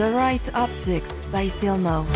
The Right Optics by Silmo.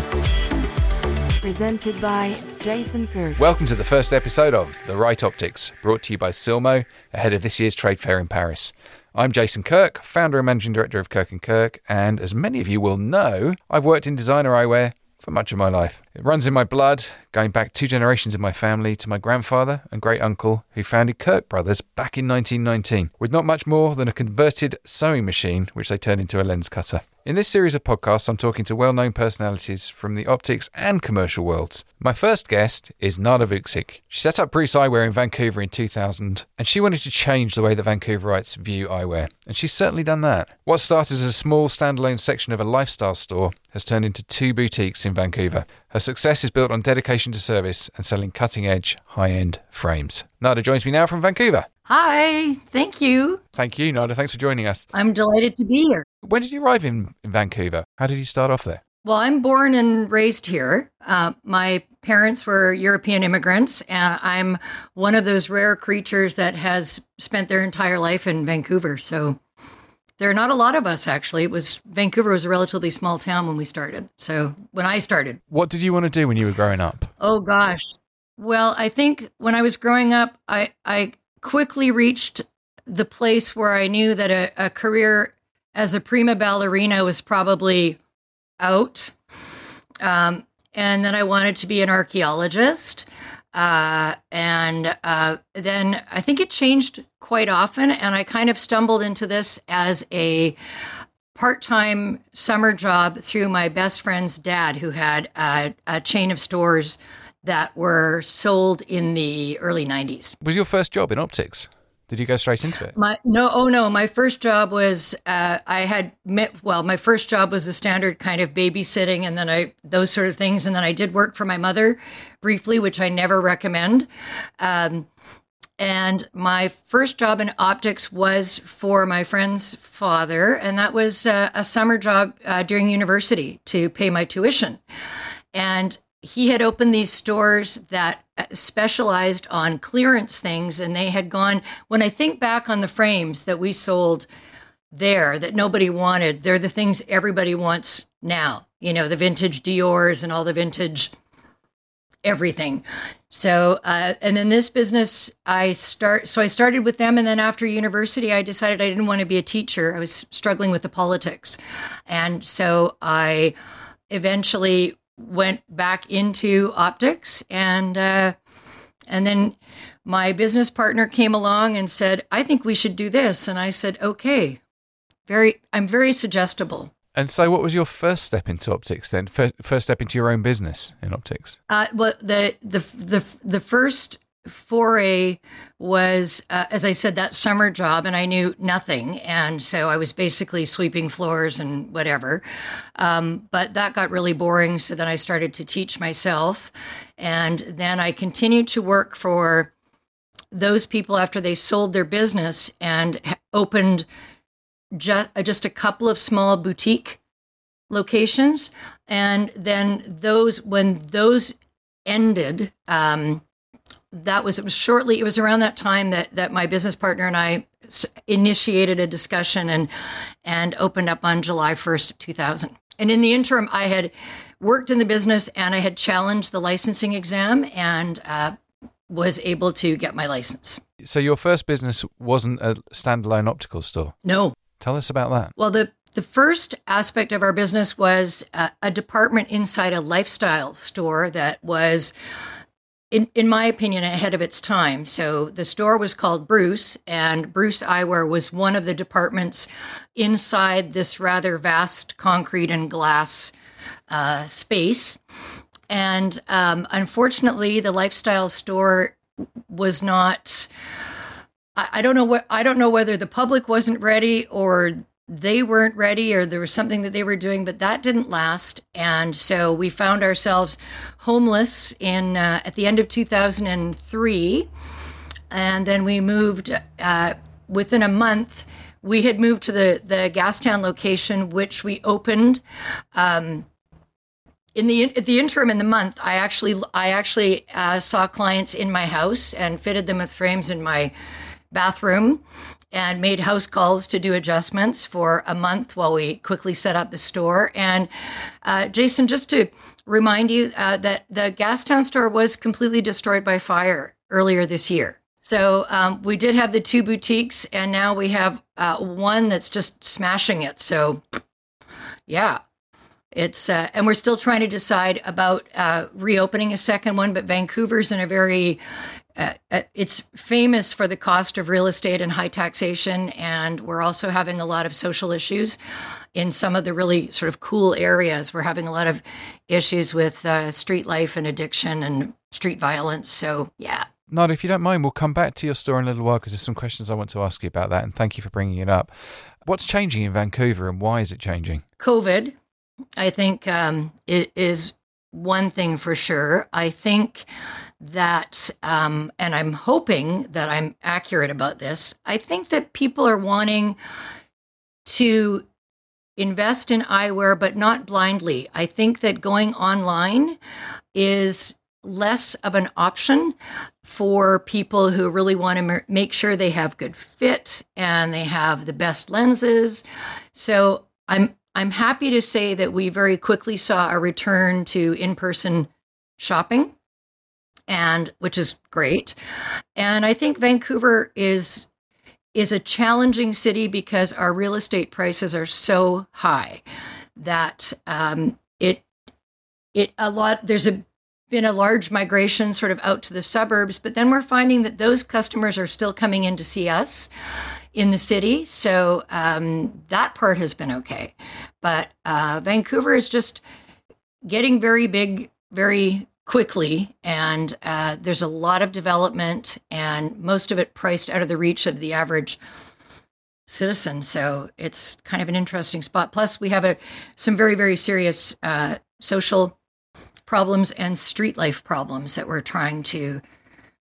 Presented by Jason Kirk. Welcome to the first episode of The Right Optics, brought to you by Silmo, ahead of this year's trade fair in Paris. I'm Jason Kirk, founder and managing director of Kirk & Kirk, and as many of you will know, I've worked in designer eyewear for much of my life. It runs in my blood, going back two generations in my family to my grandfather and great uncle who founded Kirk Brothers back in 1919 with not much more than a converted sewing machine which they turned into a lens cutter. In this series of podcasts, I'm talking to well known personalities from the optics and commercial worlds. My first guest is Nada Vuksic. She set up Bruce Eyewear in Vancouver in 2000, and she wanted to change the way that Vancouverites view eyewear, and she's certainly done that. What started as a small standalone section of a lifestyle store has turned into two boutiques in Vancouver. Her success is built on dedication to service and selling cutting edge, high end frames. Nada joins me now from Vancouver. Hi, thank you. Thank you, Nada. Thanks for joining us. I'm delighted to be here. When did you arrive in, in Vancouver? How did you start off there? Well, I'm born and raised here. Uh, my parents were European immigrants, and I'm one of those rare creatures that has spent their entire life in Vancouver. So there are not a lot of us actually. It was Vancouver was a relatively small town when we started. So when I started, What did you want to do when you were growing up? oh gosh. Well, I think when I was growing up, I I quickly reached the place where I knew that a, a career as a prima ballerina was probably out. Um, and then I wanted to be an archaeologist. Uh, and uh, then I think it changed quite often. And I kind of stumbled into this as a part time summer job through my best friend's dad, who had a, a chain of stores that were sold in the early 90s. Was your first job in optics? Did you go straight into it? My no, oh no, my first job was uh, I had met. Well, my first job was the standard kind of babysitting, and then I those sort of things, and then I did work for my mother briefly, which I never recommend. Um, and my first job in optics was for my friend's father, and that was uh, a summer job uh, during university to pay my tuition. And he had opened these stores that uh, specialized on clearance things and they had gone when i think back on the frames that we sold there that nobody wanted they're the things everybody wants now. You know the vintage dior's and all the vintage everything. So uh, and then this business i start so i started with them and then after university i decided i didn't want to be a teacher. I was struggling with the politics. And so i eventually went back into optics and uh, and then my business partner came along and said i think we should do this and i said okay very i'm very suggestible And so, what was your first step into optics then? First, first step into your own business in optics? uh, well the the the the first foray was uh, as i said that summer job and i knew nothing and so i was basically sweeping floors and whatever. Um, but that got really boring so then i started to teach myself and then i continued to work for those people after they sold their business and opened just, just a couple of small boutique locations and then those when those ended um, that was it was shortly it was around that time that that my business partner and I initiated a discussion and and opened up on July 1st 2000 and in the interim I had worked in the business and I had challenged the licensing exam and uh, was able to get my license So, your first business wasn't a standalone optical store. no Tell us about that. Well, the the first aspect of our business was uh, a department inside a lifestyle store that was, in in my opinion, ahead of its time. So the store was called Bruce, and Bruce Eyewear was one of the departments inside this rather vast concrete and glass uh, space. And um, unfortunately, the lifestyle store was not. I I don't know what I don't know whether the public wasn't ready or they weren't ready or there was something that they were doing, but that didn't last. And so we found ourselves homeless in uh, at the end of 2003, and then we moved uh, within a month. We had moved to the the Gastown location, which we opened. Um, in the in the interim in the month, I actually I actually uh, saw clients in my house and fitted them with frames in my bathroom and made house calls to do adjustments for a month while we quickly set up the store. And uh, Jason, just to remind you uh, that the Gastown store was completely destroyed by fire earlier this year. So um, we did have the two boutiques, and now we have uh, one that's just smashing it. So, yeah, it's uh, and we're still trying to decide about uh, reopening a second one. But Vancouver's in a very uh, uh, it's famous for the cost of real estate and high taxation, and we're also having a lot of social issues in some of the really sort of cool areas. We're having a lot of issues with uh, street life and addiction and street violence. So, yeah. Nod, if you don't mind, we'll come back to your store in a little while because there's some questions I want to ask you about that, and thank you for bringing it up. What's changing in Vancouver, and why is it changing? COVID, I think, um, it is one thing for sure. I think that, um, and I'm hoping that I'm accurate about this, I think that people are wanting to invest in eyewear, but not blindly. I think that going online is less of an option for people who really want to make sure they have good fit and they have the best lenses. So I'm I'm happy to say that we very quickly saw a return to in-person shopping and which is great. And I think Vancouver is is a challenging city because our real estate prices are so high that um, it it a lot there's a been a large migration sort of out to the suburbs, but then we're finding that those customers are still coming in to see us in the city. So um, that part has been okay. But uh, Vancouver is just getting very big, very quickly, and uh, there's a lot of development, and most of it priced out of the reach of the average citizen. So it's kind of an interesting spot. Plus, we have a some very very serious uh, social problems and street life problems that we're trying to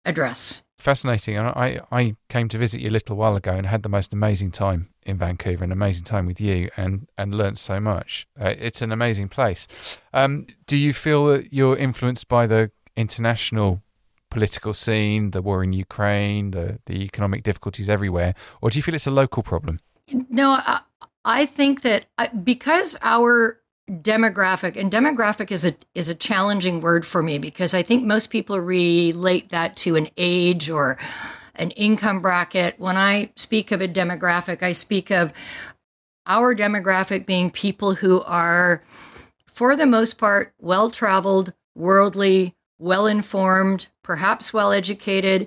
address fascinating. And I, I came to visit you a little while ago and had the most amazing time in Vancouver, an amazing time with you, and and learnt so much. Uh, it's an amazing place. Um, do you feel that you're influenced by the international political scene, the war in Ukraine, the the economic difficulties everywhere, or do you feel it's a local problem? No, I, I think that because our demographic and demographic is a is a challenging word for me because I think most people relate that to an age or an income bracket. When I speak of a demographic, I speak of our demographic being people who are for the most part well traveled, worldly, well informed, perhaps well educated.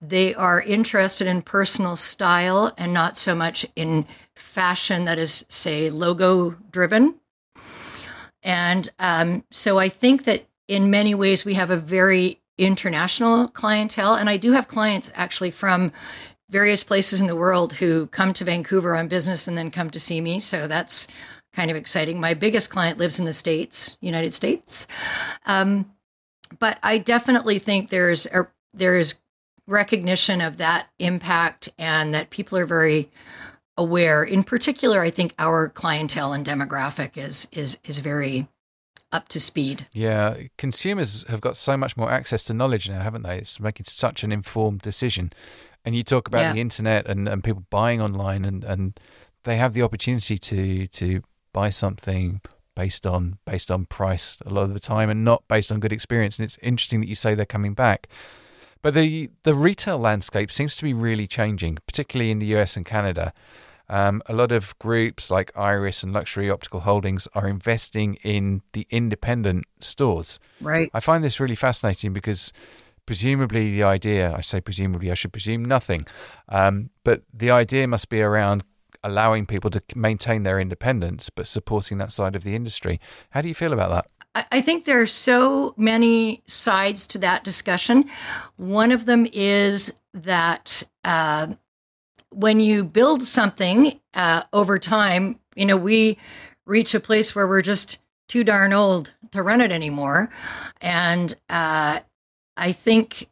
They are interested in personal style and not so much in fashion that is, say, logo driven. And um, so I think that in many ways we have a very international clientele. And I do have clients actually from various places in the world who come to Vancouver on business and then come to see me. So that's kind of exciting. My biggest client lives in the States, United States. Um, but I definitely think there's a, there's recognition of that impact and that people are very aware. In particular, I think our clientele and demographic is is is very up to speed. Yeah, consumers have got so much more access to knowledge now, haven't they? It's making such an informed decision. And you talk about yeah. the internet and, and people buying online and, and they have the opportunity to to buy something based on based on price a lot of the time and not based on good experience. And it's interesting that you say they're coming back. But the the retail landscape seems to be really changing, particularly in the US and Canada. Um, a lot of groups like Iris and Luxury Optical Holdings are investing in the independent stores. Right. I find this really fascinating because presumably the idea, I say presumably, I should presume nothing, um, but the idea must be around allowing people to maintain their independence but supporting that side of the industry. How do you feel about that? I think there are so many sides to that discussion. One of them is that uh, when you build something uh, over time, you know, we reach a place where we're just too darn old to run it anymore. And uh, I think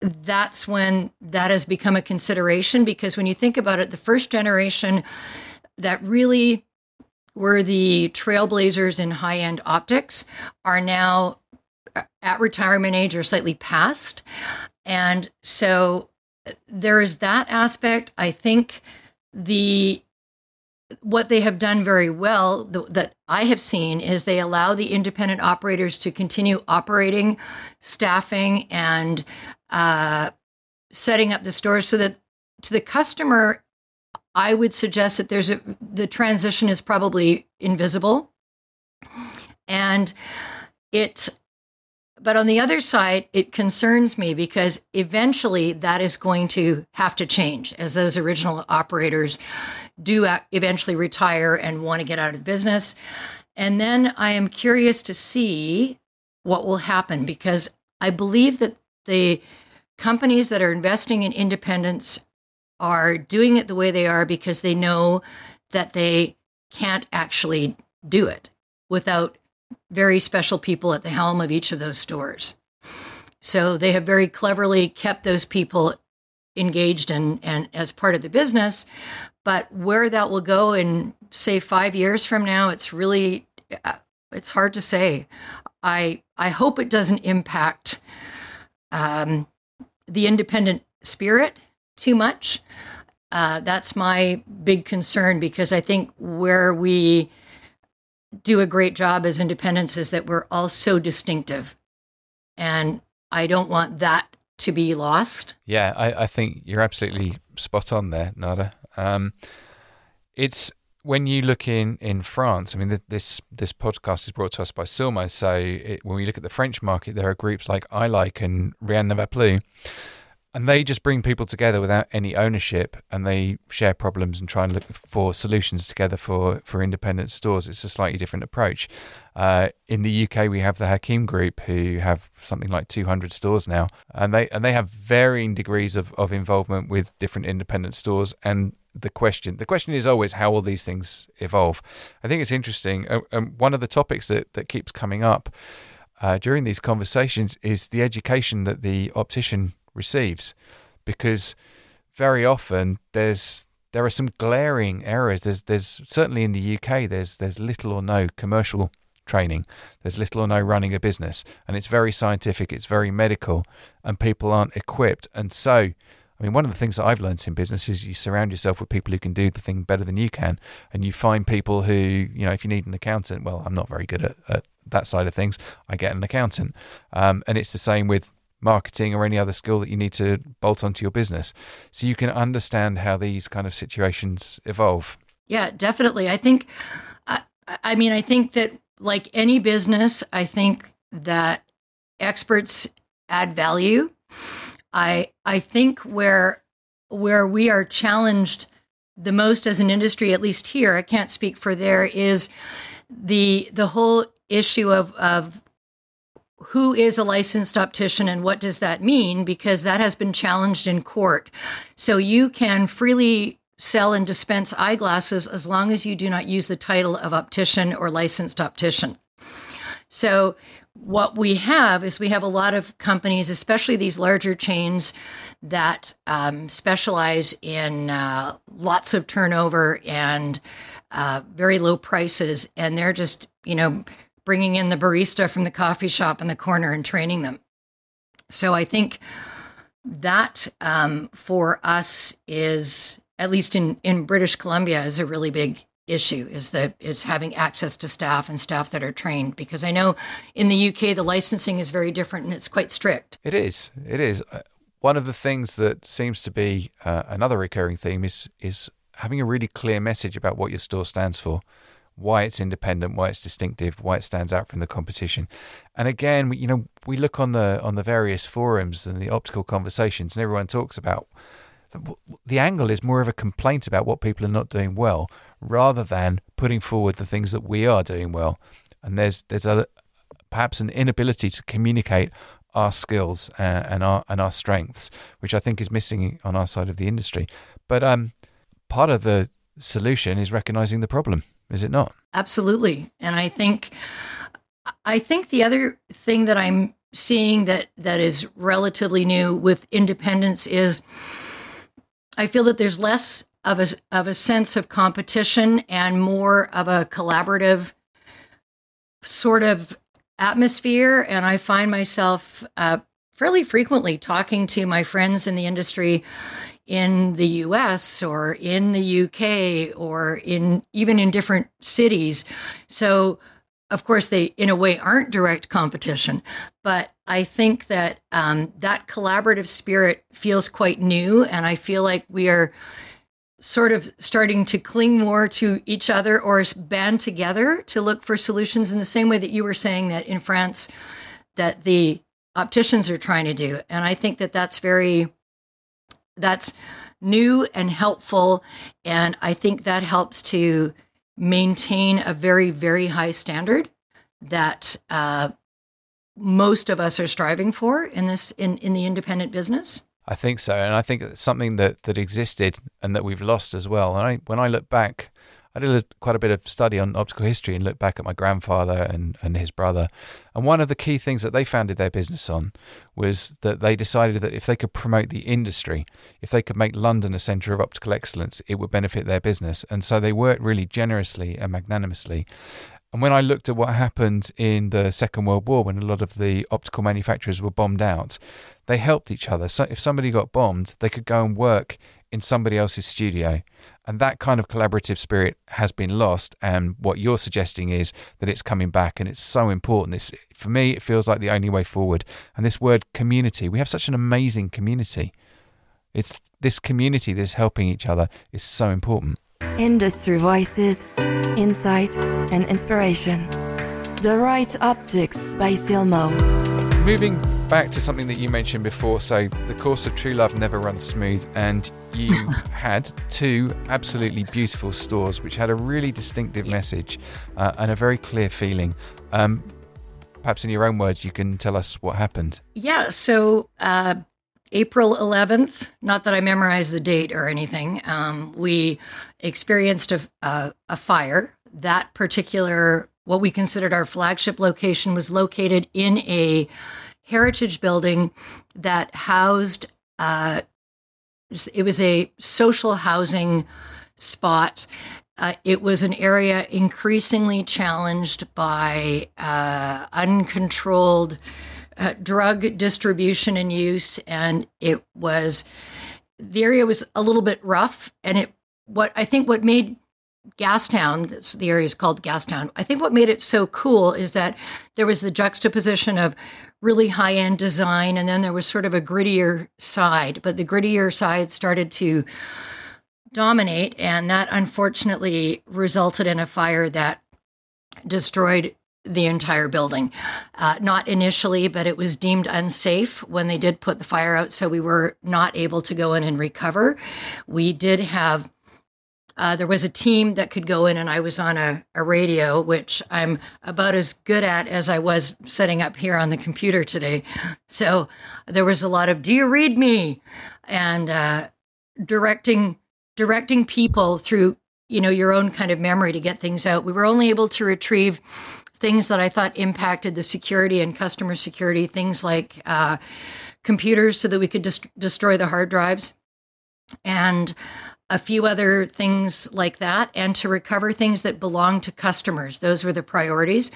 that's when that has become a consideration because when you think about it, the first generation that really were the trailblazers in high end optics are now uh, at retirement age or slightly past. And so there is that aspect. I think the what they have done very well th- that I have seen is they allow the independent operators to continue operating, staffing, and uh, setting up the stores so that to the customer, I would suggest that there's a the transition is probably invisible, and it's but on the other side, it concerns me because eventually that is going to have to change as those original operators do uh, eventually retire and want to get out of the business. And then I am curious to see what will happen because I believe that the companies that are investing in independence are doing it the way they are because they know that they can't actually do it without very special people at the helm of each of those stores. So they have very cleverly kept those people engaged and, and as part of the business. But where that will go in, say, five years from now, it's really uh, it's hard to say. I I hope it doesn't impact um, the independent spirit too much. Uh, that's my big concern because I think where we do a great job as independents is that we're all so distinctive. And I don't want that to be lost. Yeah, I, I think you're absolutely spot on there, Nada. Um, it's when you look in, in France, I mean, this this podcast is brought to us by Silmo. So it, when we look at the French market, there are groups like I Like and Rien ne va plus and they just bring people together without any ownership and they share problems and try and look for solutions together for, for independent stores. It's a slightly different approach. Uh, in the UK, we have the Hakim Group, who have something like 200 stores now, and they and they have varying degrees of, of involvement with different independent stores. And the question the question is always how will these things evolve? I think it's interesting. Um, one of the topics that that keeps coming up uh, during these conversations is the education that the optician receives because very often there's there are some glaring errors. There's there's certainly in the UK there's there's little or no commercial training. There's little or no running a business, and it's very scientific. It's very medical, and people aren't equipped. And so, I mean, one of the things that I've learned in business is you surround yourself with people who can do the thing better than you can, and you find people who, you know, if you need an accountant, well, I'm not very good at, at that side of things. I get an accountant, um, and it's the same with marketing or any other skill that you need to bolt onto your business. So you can understand how these kind of situations evolve. Yeah definitely. I think I, I mean i think that like any business i think that experts add value. I i think where where we are challenged the most as an industry at least here i can't speak for there is the the whole issue of of who is a licensed optician and what does that mean? Because that has been challenged in court. So you can freely sell and dispense eyeglasses as long as you do not use the title of optician or licensed optician. So what we have is we have a lot of companies, especially these larger chains, that um, specialize in uh, lots of turnover and uh, very low prices, and they're just you know bringing in the barista from the coffee shop in the corner and training them. So I think that um, for us is at least in in British Columbia is a really big issue is that is having access to staff and staff that are trained because I know in the UK the licensing is very different and it's quite strict. It is. It is. Uh, one of the things that seems to be uh, another recurring theme is is having a really clear message about what your store stands for why it's independent, why it's distinctive, why it stands out from the competition. And again, you know, we look on the on the various forums and the optical conversations, and everyone talks about the angle is more of a complaint about what people are not doing well, rather than putting forward the things that we are doing well. And there's there's a perhaps an inability to communicate our skills uh, and our and our strengths, which I think is missing on our side of the industry. But um, part of the solution is recognizing the problem is it not? Absolutely. And I think I think the other thing that I'm seeing that that is relatively new with independence is I feel that there's less of a of a sense of competition and more of a collaborative sort of atmosphere and I find myself uh, fairly frequently talking to my friends in the industry in the US or in the UK or in even in different cities. So of course they in a way aren't direct competition but i think that um, that collaborative spirit feels quite new and i feel like we are sort of starting to cling more to each other or band together to look for solutions in the same way that you were saying that in france that the opticians are trying to do and i think that that's very that's new and helpful and i think that helps to maintain a very, very high standard that uh, most of us are striving for in this in, in the independent business. I think so, and I think it's something that that existed and that we've lost as well. And I, when I look back I did a, quite a bit of study on optical history and looked back at my grandfather and, and his brother. And one of the key things that they founded their business on was that they decided that if they could promote the industry, if they could make London a centre of optical excellence, it would benefit their business. And so they worked really generously and magnanimously. And when I looked at what happened in the Second World War, when a lot of the optical manufacturers were bombed out, they helped each other. So if somebody got bombed, they could go and work in somebody else's studio. And that kind of collaborative spirit has been lost. And what you're suggesting is that it's coming back, and it's so important. This, for me, it feels like the only way forward. And this word community, we have such an amazing community. It's this community that's helping each other is so important. Industry voices, insight, and inspiration. The Right Optics by Silmo. Moving back to something that you mentioned before. So, the course of true love never runs smooth, and you had two absolutely beautiful stores which had a really distinctive message uh, and a very clear feeling. Um, perhaps in your own words, you can tell us what happened. Yeah. So, uh, April 11th, not that I memorized the date or anything, um, we experienced a, a, a fire. That particular, what we considered our flagship location, was located in a heritage building that housed uh, it was a social housing spot. Uh, it was an area increasingly challenged by uh, uncontrolled uh, drug distribution and use, and it was the area was a little bit rough. And it what I think what made Gastown, that's the area is called Gastown. I think what made it so cool is that there was the juxtaposition of really high end design, and then there was sort of a grittier side. But the grittier side started to dominate, and that unfortunately resulted in a fire that destroyed the entire building. Uh, not initially, but it was deemed unsafe when they did put the fire out, so we were not able to go in and recover. We did have uh, there was a team that could go in, and I was on a, a radio, which I'm about as good at as I was setting up here on the computer today. So there was a lot of "Do you read me?" and uh, directing directing people through you know your own kind of memory to get things out. We were only able to retrieve things that I thought impacted the security and customer security, things like uh, computers, so that we could just destroy the hard drives and a few other things like that, and to recover things that belong to customers. Those were the priorities,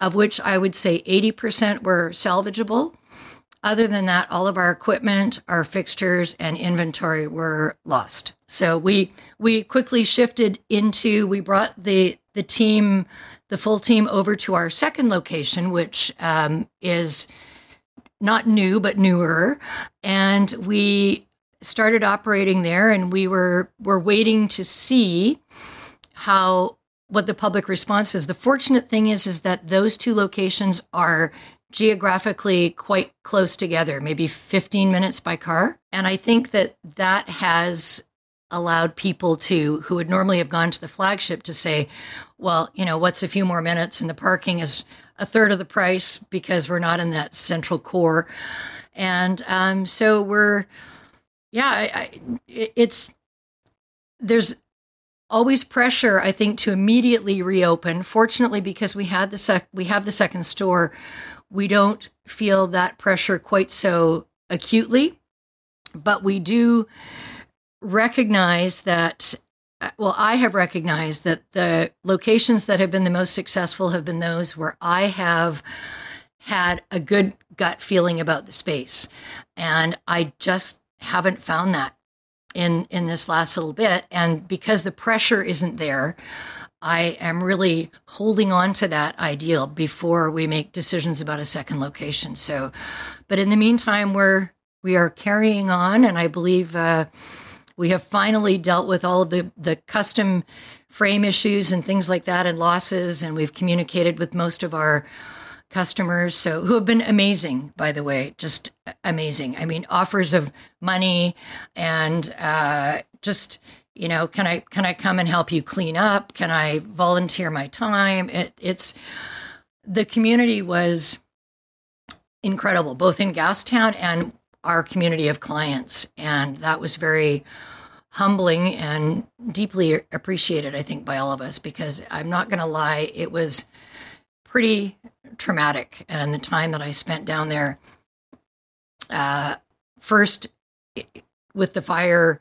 of which I would say 80% were salvageable. Other than that, all of our equipment, our fixtures, and inventory were lost. So we we quickly shifted into we brought the the team, the full team, over to our second location, which um, is not new but newer, and we started operating there, and we were were waiting to see how what the public response is. The fortunate thing is is that those two locations are geographically quite close together, maybe 15 minutes by car. And I think that that has allowed people to who would normally have gone to the flagship to say, well, you know, what's a few more minutes and the parking is a third of the price because we're not in that central core. And um, so we're yeah, I, I, it's there's always pressure I think to immediately reopen. Fortunately, because we had the sec we have the second store, we don't feel that pressure quite so acutely, but we do recognize that uh, well, I have recognized that the locations that have been the most successful have been those where I have had a good gut feeling about the space. And I just haven't found that in in this last little bit. And because the pressure isn't there I am really holding on to that ideal before we make decisions about a second location. So, but in the meantime, we're we are carrying on, and I believe uh, we have finally dealt with all of the the custom frame issues and things like that, and losses, and we've communicated with most of our customers so who have been amazing by the way just amazing. I mean offers of money and uh, just you know can i can i come and help you clean up? Can i volunteer my time? It, it's the community was incredible both in gastown and our community of clients and that was very humbling and deeply appreciated i think by all of us because i'm not going to lie it was pretty traumatic and the time that i spent down there uh, first with the fire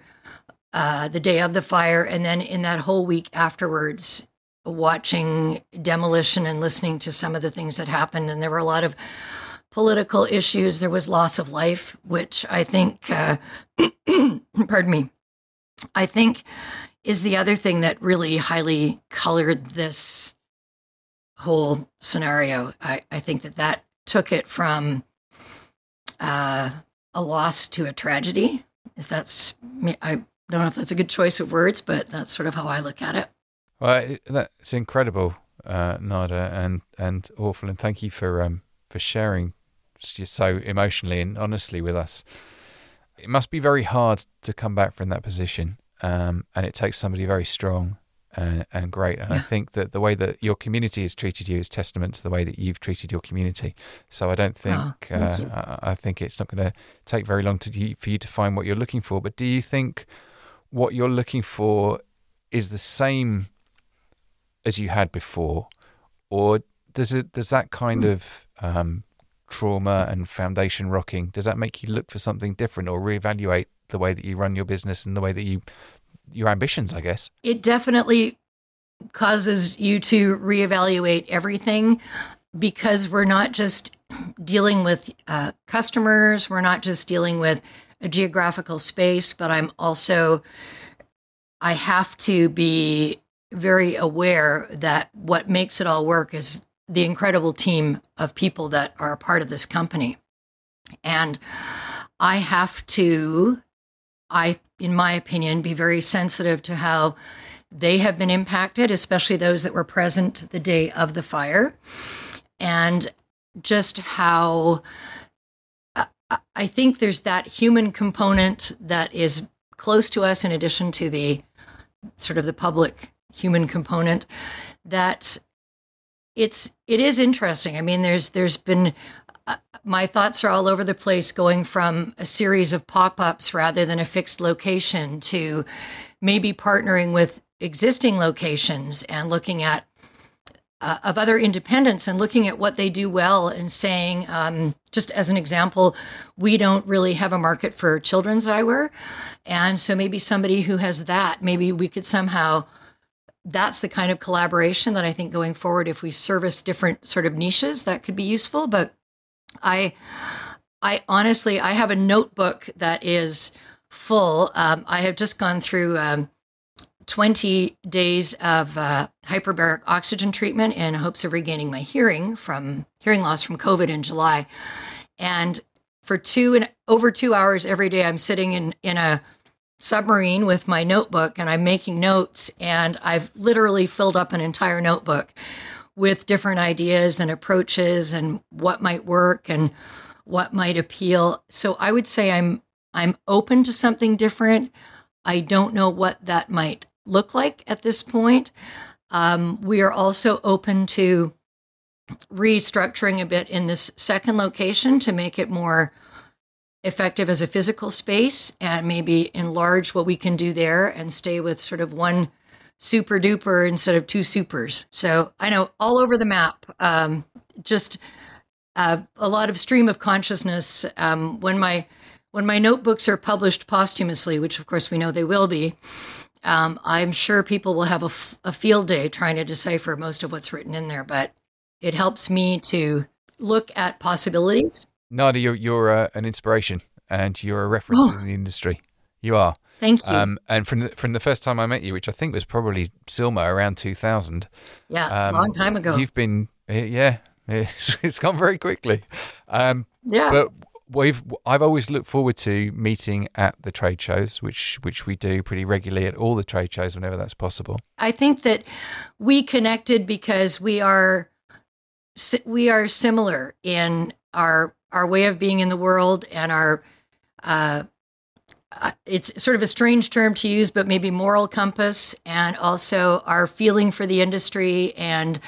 uh, the day of the fire, and then in that whole week afterwards, watching demolition and listening to some of the things that happened. And there were a lot of political issues. There was loss of life, which I think, uh, pardon me, I think is the other thing that really highly colored this whole scenario. I, I think that that took it from uh, a loss to a tragedy. If that's, I don't know if that's a good choice of words, but that's sort of how I look at it. Well, that's incredible, uh, Nada, and and awful, and thank you for um for sharing so emotionally and honestly with us. It must be very hard to come back from that position, um, and it takes somebody very strong and, and great. And I think that the way that your community has treated you is testament to the way that you've treated your community. So I don't think oh, uh, I, I, think it's not going to take very long to for you to find what you're looking for. But do you think what you're looking for is the same as you had before, or does it does that kind mm. of um, trauma and foundation rocking does that make you look for something different or reevaluate the way that you run your business and the way that you your ambitions? I guess it definitely causes you to reevaluate everything because we're not just dealing with uh, customers, we're not just dealing with a geographical space, but I'm also, I have to be very aware that what makes it all work is the incredible team of people that are a part of this company. And I have to, I, in my opinion, be very sensitive to how they have been impacted, especially those that were present the day of the fire, and just how I think there's that human component that is close to us in addition to the sort of the public human component that it's it is interesting. I mean there's there's been my thoughts are all over the place going from a series of pop-ups rather than a fixed location to maybe partnering with existing locations and looking at uh, of other independents and looking at what they do well and saying, um, just as an example, we don't really have a market for children's eyewear. And so maybe somebody who has that, maybe we could somehow, that's the kind of collaboration that I think going forward, if we service different sort of niches, that could be useful. But I, I honestly, I have a notebook that is full. Um, I have just gone through um, 20 days of uh, hyperbaric oxygen treatment in hopes of regaining my hearing from hearing loss from COVID in July. And for two and over two hours every day, I'm sitting in, in a submarine with my notebook and I'm making notes. And I've literally filled up an entire notebook with different ideas and approaches and what might work and what might appeal. So I would say I'm I'm open to something different. I don't know what that might look like at this point. Um, we are also open to restructuring a bit in this second location to make it more effective as a physical space and maybe enlarge what we can do there and stay with sort of one super duper instead of two supers. So I know all over the map, um, just uh, a lot of stream of consciousness. Um, when my when my notebooks are published posthumously, which of course we know they will be, um, I'm sure people will have a, f- a field day trying to decipher most of what's written in there, but it helps me to look at possibilities. Nada, you're you're uh, an inspiration and you're a reference Oh. in the industry. You are. Thank you. Um, and from the, from the first time I met you, which I think was probably Silmo around 2000, yeah, um, a long time ago. you've been uh, yeah, it's, it's gone very quickly. Um, Yeah. but we've I've always looked forward to meeting at the trade shows, which which we do pretty regularly at all the trade shows whenever that's possible. I think that we connected because we are we are similar in our our way of being in the world and our uh, it's sort of a strange term to use, but maybe moral compass and also our feeling for the industry and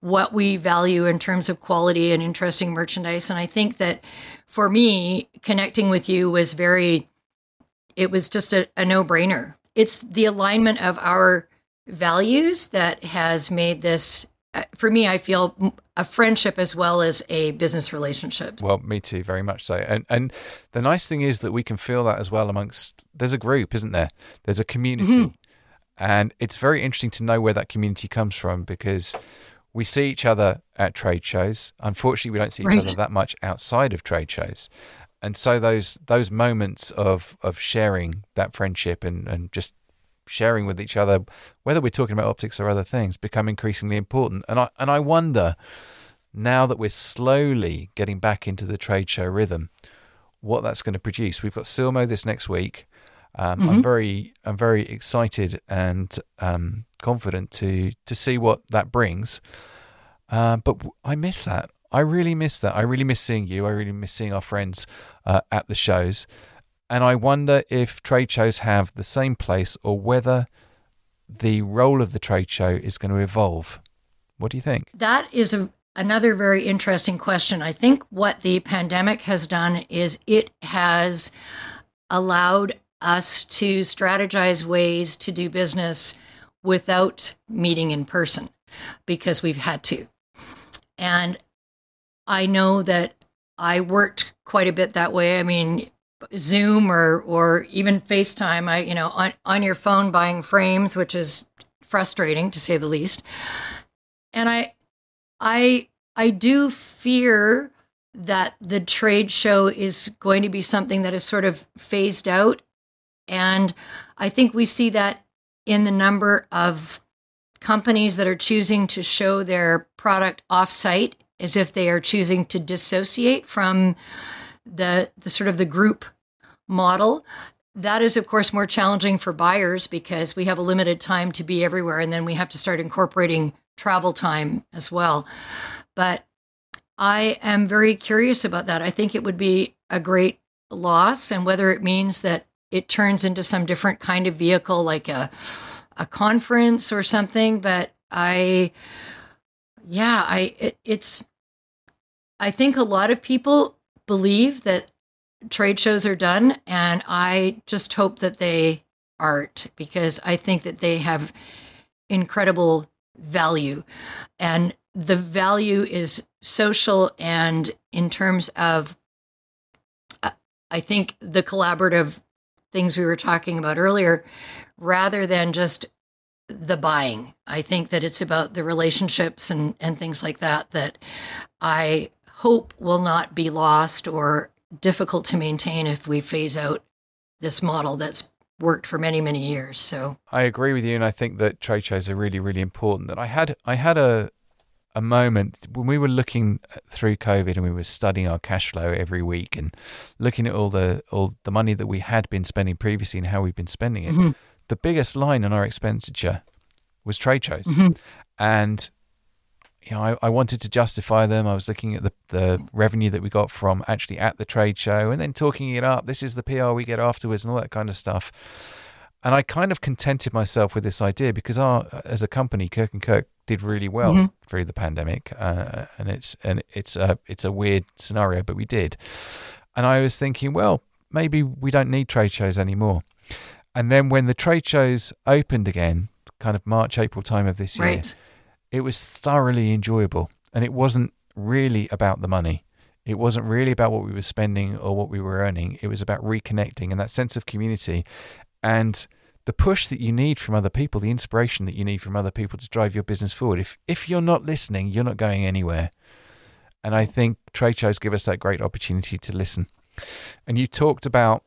what we value in terms of quality and interesting merchandise. And I think that for me, connecting with you was very, it was just a, a no brainer. It's the alignment of our values that has made this, uh, for me, I feel a friendship as well as a business relationship. Well, me too, very much so. And and the nice thing is that we can feel that as well amongst. There's a group, isn't there? There's a community, Mhm. and it's very interesting to know where that community comes from because we see each other at trade shows. Unfortunately, we don't see each Right. other that much outside of trade shows, and so those those moments of of sharing that friendship and and just sharing with each other, whether we're talking about optics or other things, become increasingly important. And I and I wonder now that we're slowly getting back into the trade show rhythm, what that's going to produce. We've got Silmo this next week. Um, I'm very, I'm very excited and um, confident to to see what that brings. Uh, but w- I miss that. I really miss that. I really miss seeing you. I really miss seeing our friends uh, at the shows. And I wonder if trade shows have the same place or whether the role of the trade show is going to evolve. What do you think? That is a, another very interesting question. I think what the pandemic has done is it has allowed us to strategize ways to do business without meeting in person because we've had to. And I know that I worked quite a bit that way. I mean, Zoom or or even FaceTime, I you know, on, on your phone buying frames, which is frustrating to say the least. And I I I do fear that the trade show is going to be something that is sort of phased out. And I think we see that in the number of companies that are choosing to show their product offsite as if they are choosing to dissociate from the the sort of the group model. That is, of course, more challenging for buyers because we have a limited time to be everywhere, and then we have to start incorporating travel time as well. But I am very curious about that. I think it would be a great loss, and whether it means that it turns into some different kind of vehicle, like a a conference or something. But I, yeah, I it, it's. I think a lot of people believe that trade shows are done, and I just hope that they aren't because I think that they have incredible value, and the value is social and in terms of uh, I think the collaborative things we were talking about earlier rather than just the buying. I think that it's about the relationships and, and things like that that I hope will not be lost or difficult to maintain if we phase out this model that's worked for many, many years. So I agree with you, and I think that trade shows are really, really important. And I had, I had a, a moment when we were looking through COVID and we were studying our cash flow every week and looking at all the all the money that we had been spending previously and how we've been spending it. Mhm. The biggest line in our expenditure was trade shows, Mhm. and you know, I, I wanted to justify them. I was looking at the, the revenue that we got from actually at the trade show and then talking it up. This is the PR we get afterwards and all that kind of stuff. And I kind of contented myself with this idea because our, as a company, Kirk and Kirk did really well Mhm. through the pandemic, uh, and it's and it's a it's a weird scenario, but we did. And I was thinking, well, maybe we don't need trade shows anymore. And then when the trade shows opened again, kind of March April time of this year, right. It was thoroughly enjoyable and it wasn't really about the money. It wasn't really about what we were spending or what we were earning. It was about reconnecting and that sense of community and the push that you need from other people the inspiration that you need from other people to drive your business forward. If if you're not listening you're not going anywhere. And I think trade shows give us that great opportunity to listen. And you talked about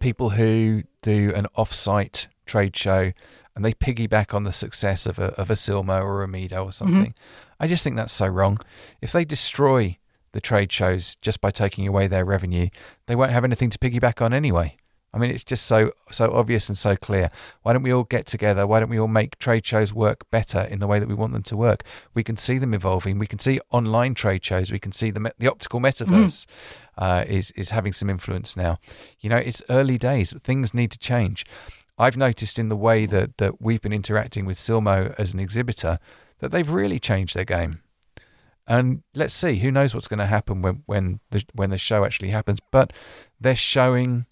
people who do an off-site trade show and they piggyback on the success of a of a Silmo or a Mido or something. Mm-hmm. I just think that's so wrong. If they destroy the trade shows just by taking away their revenue, they won't have anything to piggyback on anyway. I mean, it's just so so obvious and so clear. Why don't we all get together? Why don't we all make trade shows work better in the way that we want them to work? We can see them evolving. We can see online trade shows. We can see the the optical metaverse mm. uh, is is having some influence now. You know, it's early days. Things need to change. I've noticed in the way that that we've been interacting with Silmo as an exhibitor that they've really changed their game. And let's see, who knows what's going to happen when when the when the show actually happens? But they're showing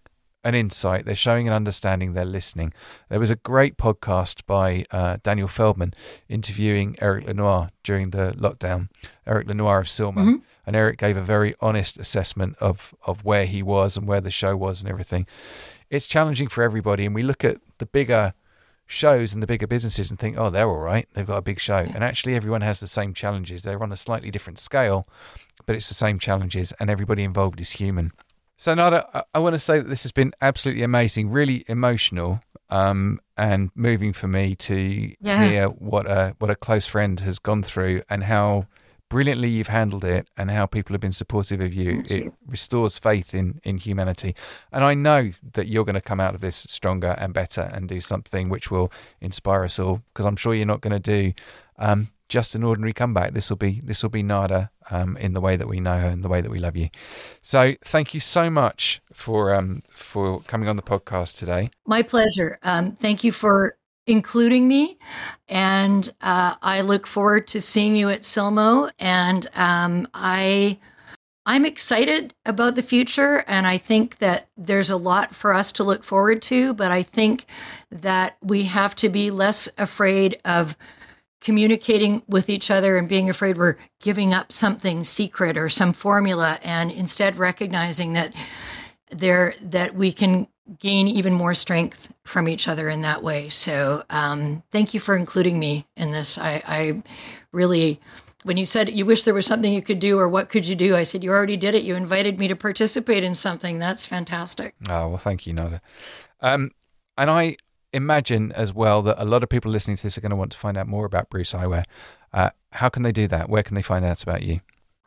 an insight. They're showing an understanding. They're listening. There was a great podcast by uh, Daniel Feldman interviewing Eric Lenoir during the lockdown. Eric Lenoir of Silmo, mm-hmm. and Eric gave a very honest assessment of of where he was and where the show was and everything. It's challenging for everybody, and we look at the bigger shows and the bigger businesses and think, oh, they're all right. They've got a big show. And actually, everyone has the same challenges. They're on a slightly different scale, but it's the same challenges, and everybody involved is human. So, Nada, I, I want to say that this has been absolutely amazing, really emotional, um, and moving for me to yeah. hear what a what a close friend has gone through and how brilliantly you've handled it and how people have been supportive of you. Thank it you. restores faith in in humanity, and I know that you're going to come out of this stronger and better and do something which will inspire us all. Because I'm sure you're not going to do um, just an ordinary comeback. This will be this will be Nada um, in the way that we know her and the way that we love you. So thank you so much for um, for coming on the podcast today. My pleasure. Um, thank you for including me, and uh, I look forward to seeing you at Silmo. And um, I. I'm excited about the future, and I think that there's a lot for us to look forward to. But I think that we have to be less afraid of communicating with each other and being afraid we're giving up something secret or some formula and instead recognizing that there that we can gain even more strength from each other in that way so um, thank you for including me in this I, I really when you said you wish there was something you could do or what could you do i said you already did it you invited me to participate in something that's fantastic oh well thank you nada um, and i imagine as well that a lot of people listening to this are going to want to find out more about Bruce Eyewear. Uh, how can they do that? Where can they find out about you?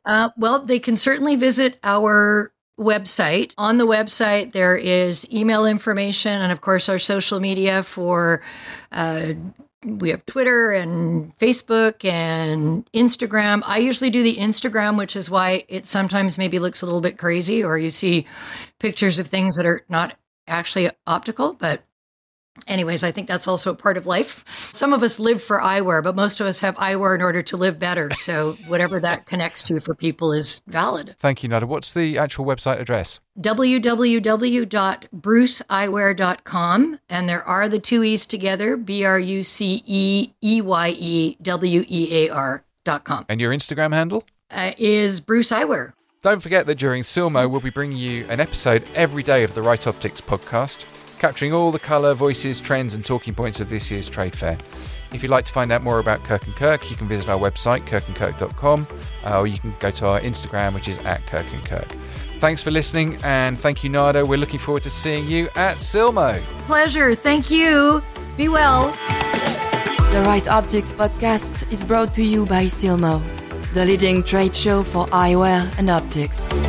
Uh, well, they can certainly visit our website. On the website, there is email information and, of course, our social media for. Uh, we have Twitter and Facebook and Instagram. I usually do the Instagram, which is why it sometimes maybe looks a little bit crazy, or you see pictures of things that are not actually optical, but Anyways, I think that's also a part of life. Some of us live for eyewear, but most of us have eyewear in order to live better. So whatever that connects to for people is valid. Thank you, Nada. What's the actual website address? www.bruceeyewear.com. And there are the two E's together B R U C E E Y E W E A R.com. And your Instagram handle? Uh, is Bruce Eyewear. Don't forget that during Silmo, we'll be bringing you an episode every day of the Right Optics podcast capturing all the colour, voices, trends, and talking points of this year's trade fair. If you'd like to find out more about Kirk and Kirk, you can visit our website, kirkandkirk.com, uh, or you can go to our Instagram, which is at Kirk and Kirk. Thanks for listening, and thank you, Nada. We're looking forward to seeing you at Silmo. Pleasure. Thank you. Be well. The Right Optics podcast is brought to you by Silmo, the leading trade show for eyewear and optics.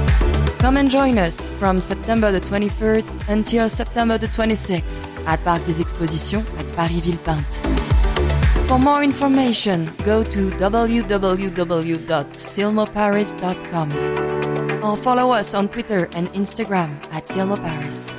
Come and join us from September the 23rd until September the 26th at Parc des Expositions at Paris-Villepinte. For more information, go to www.silmoparis.com or follow us on Twitter and Instagram at Silmo Paris.